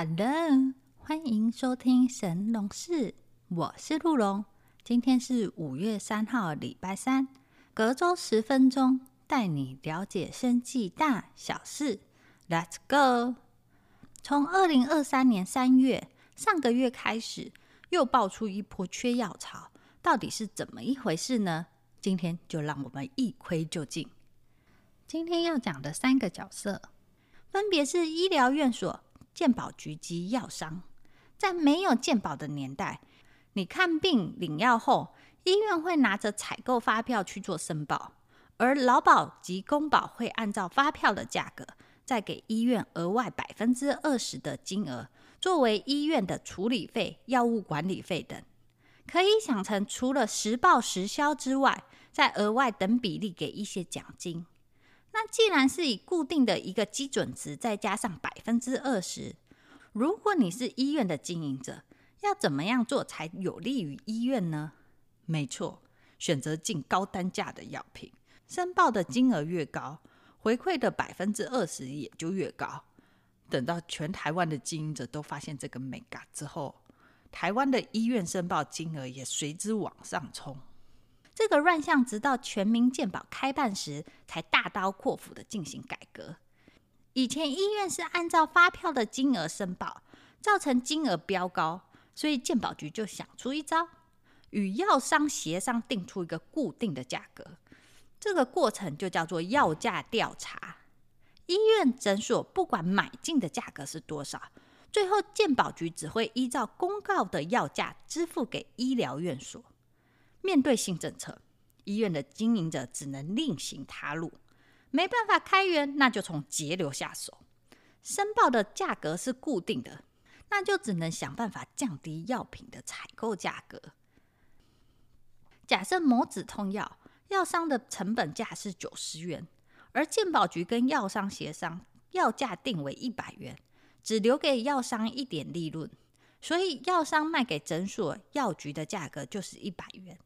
Hello，欢迎收听神农氏，我是陆龙。今天是五月三号，礼拜三。隔周十分钟，带你了解生计大小事。Let's go！从二零二三年三月上个月开始，又爆出一波缺药潮，到底是怎么一回事呢？今天就让我们一窥究竟。今天要讲的三个角色，分别是医疗院所。健保局及药商，在没有健保的年代，你看病领药后，医院会拿着采购发票去做申报，而劳保及公保会按照发票的价格，再给医院额外百分之二十的金额，作为医院的处理费、药物管理费等。可以想成，除了实报实销之外，再额外等比例给一些奖金。那既然是以固定的一个基准值，再加上百分之二十，如果你是医院的经营者，要怎么样做才有利于医院呢？没错，选择进高单价的药品，申报的金额越高，回馈的百分之二十也就越高。等到全台湾的经营者都发现这个美感之后，台湾的医院申报金额也随之往上冲。这个乱象直到全民健保开办时，才大刀阔斧的进行改革。以前医院是按照发票的金额申报，造成金额飙高，所以健保局就想出一招，与药商协商，定出一个固定的价格。这个过程就叫做药价调查。医院诊所不管买进的价格是多少，最后健保局只会依照公告的药价支付给医疗院所。面对新政策，医院的经营者只能另行他路，没办法开源，那就从节流下手。申报的价格是固定的，那就只能想办法降低药品的采购价格。假设某止痛药药商的成本价是九十元，而健保局跟药商协商，药价定为一百元，只留给药商一点利润，所以药商卖给诊所药局的价格就是一百元。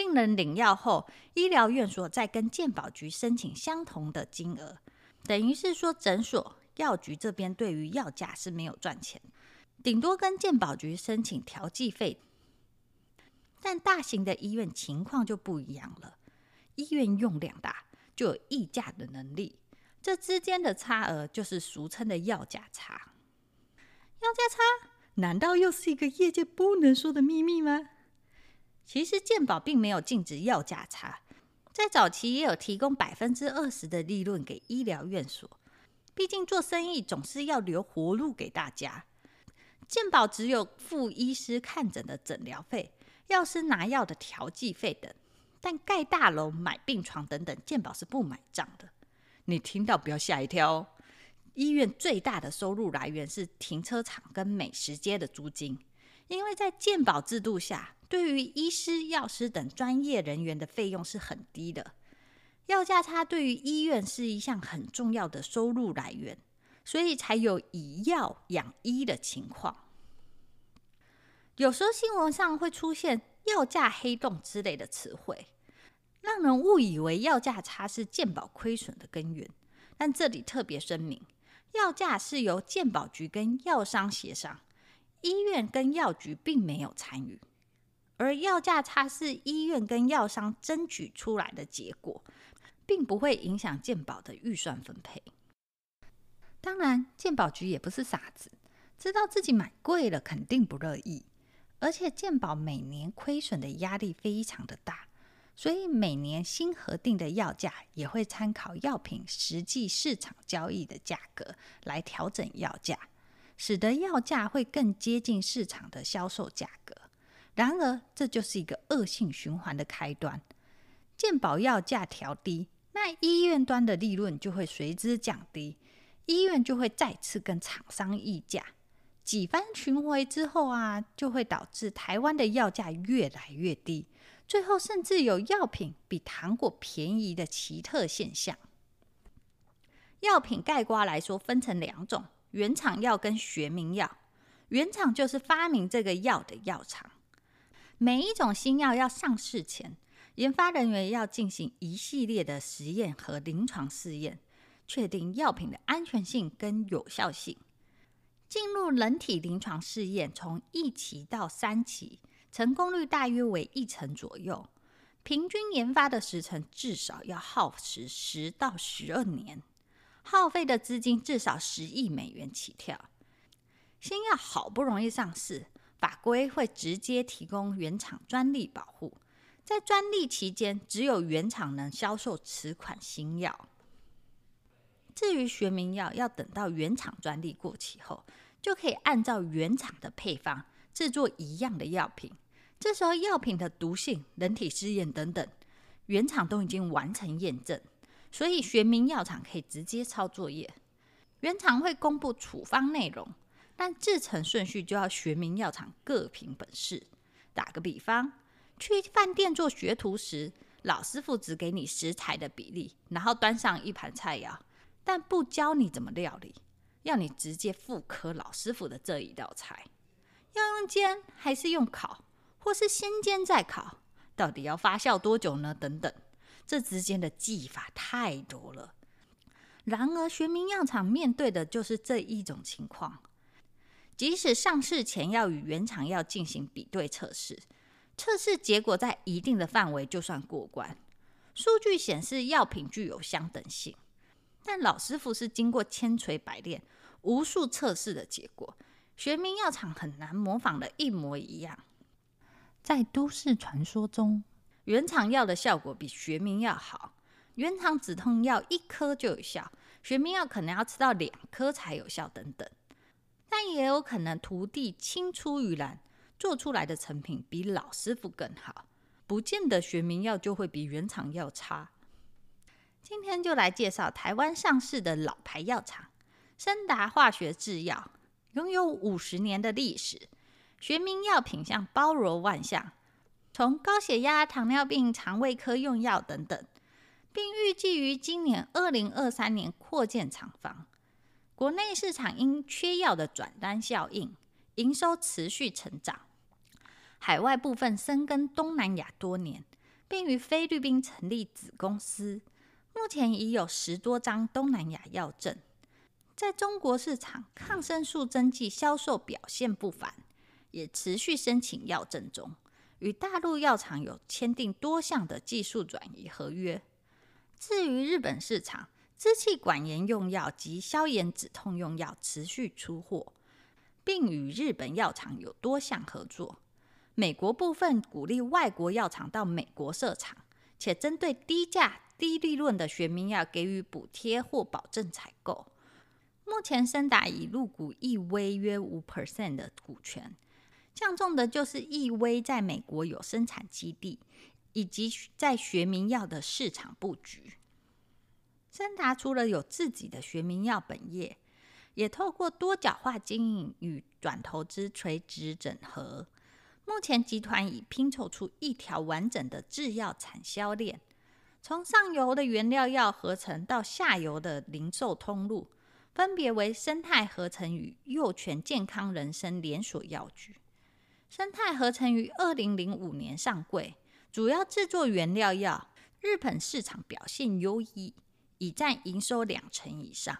病人领药后，医疗院所再跟健保局申请相同的金额，等于是说诊所、药局这边对于药价是没有赚钱，顶多跟健保局申请调剂费。但大型的医院情况就不一样了，医院用量大，就有议价的能力，这之间的差额就是俗称的药价差。药价差难道又是一个业界不能说的秘密吗？其实健保并没有禁止药价差，在早期也有提供百分之二十的利润给医疗院所。毕竟做生意总是要留活路给大家。健保只有付医师看诊的诊疗费、药师拿药的调剂费等，但盖大楼、买病床等等，健保是不买账的。你听到不要吓一跳哦。医院最大的收入来源是停车场跟美食街的租金，因为在健保制度下。对于医师、药师等专业人员的费用是很低的，药价差对于医院是一项很重要的收入来源，所以才有以药养医的情况。有时候新闻上会出现“药价黑洞”之类的词汇，让人误以为药价差是健保亏损的根源。但这里特别声明，药价是由健保局跟药商协商，医院跟药局并没有参与。而药价差是医院跟药商争取出来的结果，并不会影响健保的预算分配。当然，健保局也不是傻子，知道自己买贵了肯定不乐意。而且健保每年亏损的压力非常的大，所以每年新核定的药价也会参考药品实际市场交易的价格来调整药价，使得药价会更接近市场的销售价格。然而，这就是一个恶性循环的开端。健保药价调低，那医院端的利润就会随之降低，医院就会再次跟厂商议价，几番巡回之后啊，就会导致台湾的药价越来越低，最后甚至有药品比糖果便宜的奇特现象。药品概括来说，分成两种：原厂药跟学名药。原厂就是发明这个药的药厂。每一种新药要上市前，研发人员要进行一系列的实验和临床试验，确定药品的安全性跟有效性。进入人体临床试验，从一期到三期，成功率大约为一成左右。平均研发的时程至少要耗时十到十二年，耗费的资金至少十亿美元起跳。新药好不容易上市，法规会直接提供原厂专利保护，在专利期间，只有原厂能销售此款新药。至于学名药，要等到原厂专利过期后，就可以按照原厂的配方制作一样的药品。这时候药品的毒性、人体试验等等，原厂都已经完成验证，所以学名药厂可以直接抄作业。原厂会公布处方内容，但制成顺序就要学名药厂各凭本事。打个比方，去饭店做学徒时，老师傅只给你食材的比例，然后端上一盘菜肴，但不教你怎么料理，要你直接复刻老师傅的这一道菜。要用煎还是用烤？或是先煎再烤，到底要发酵多久呢？等等，这之间的技法太多了。然而，学名药厂面对的就是这一种情况：即使上市前要与原厂药进行比对测试，测试结果在一定的范围就算过关，数据显示药品具有相等性，但老师傅是经过千锤百炼、无数测试的结果，学名药厂很难模仿的一模一样。在都市传说中，原厂药的效果比学名药好。原厂止痛药一颗就有效，学名药可能要吃到两颗才有效，等等。但也有可能徒弟青出于蓝，做出来的成品比老师傅更好，不见得学名药就会比原厂药差。今天就来介绍台湾上市的老牌药厂——森达化学制药，拥有五十年的历史。学名药品相包罗万象，从高血压、糖尿病、肠胃科用药等等，并预计于今年二零二三年扩建厂房。国内市场因缺药的转单效应，营收持续成长。海外部分深耕东南亚多年，并于菲律宾成立子公司，目前已有十多张东南亚药证。在中国市场，抗生素针剂销售表现不凡。也持续申请药证中，与大陆药厂有签订多项的技术转移合约。至于日本市场，支气管炎用药及消炎止痛用药持续出货，并与日本药厂有多项合作。美国部分鼓励外国药厂到美国设厂，且针对低价低利润的学名药给予补贴或保证采购。目前，森达已入股易威约五 percent 的股权。相中的就是易威在美国有生产基地，以及在学名药的市场布局。森达除了有自己的学名药本业，也透过多角化经营与转投资垂直整合。目前集团已拼凑出一条完整的制药产销链，从上游的原料药合成到下游的零售通路，分别为生态合成与幼犬健康人生连锁药局。生态合成于二零零五年上柜，主要制作原料药。日本市场表现优异，已占营收两成以上。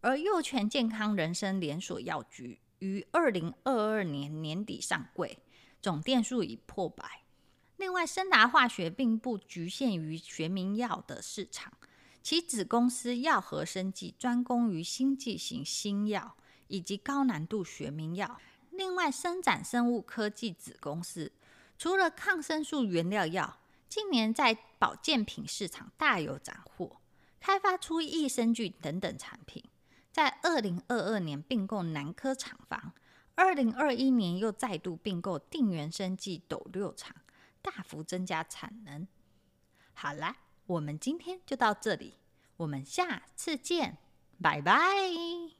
而幼泉健康人参连锁药局于二零二二年年底上柜，总店数已破百。另外，森达化学并不局限于学名药的市场，其子公司药和生技专攻于新剂型新药以及高难度学名药。另外，生展生物科技子公司除了抗生素原料药，近年在保健品市场大有斩获，开发出益生菌等等产品。在二零二二年并购南科厂房，二零二一年又再度并购定源生技斗六厂，大幅增加产能。好啦，我们今天就到这里，我们下次见，拜拜。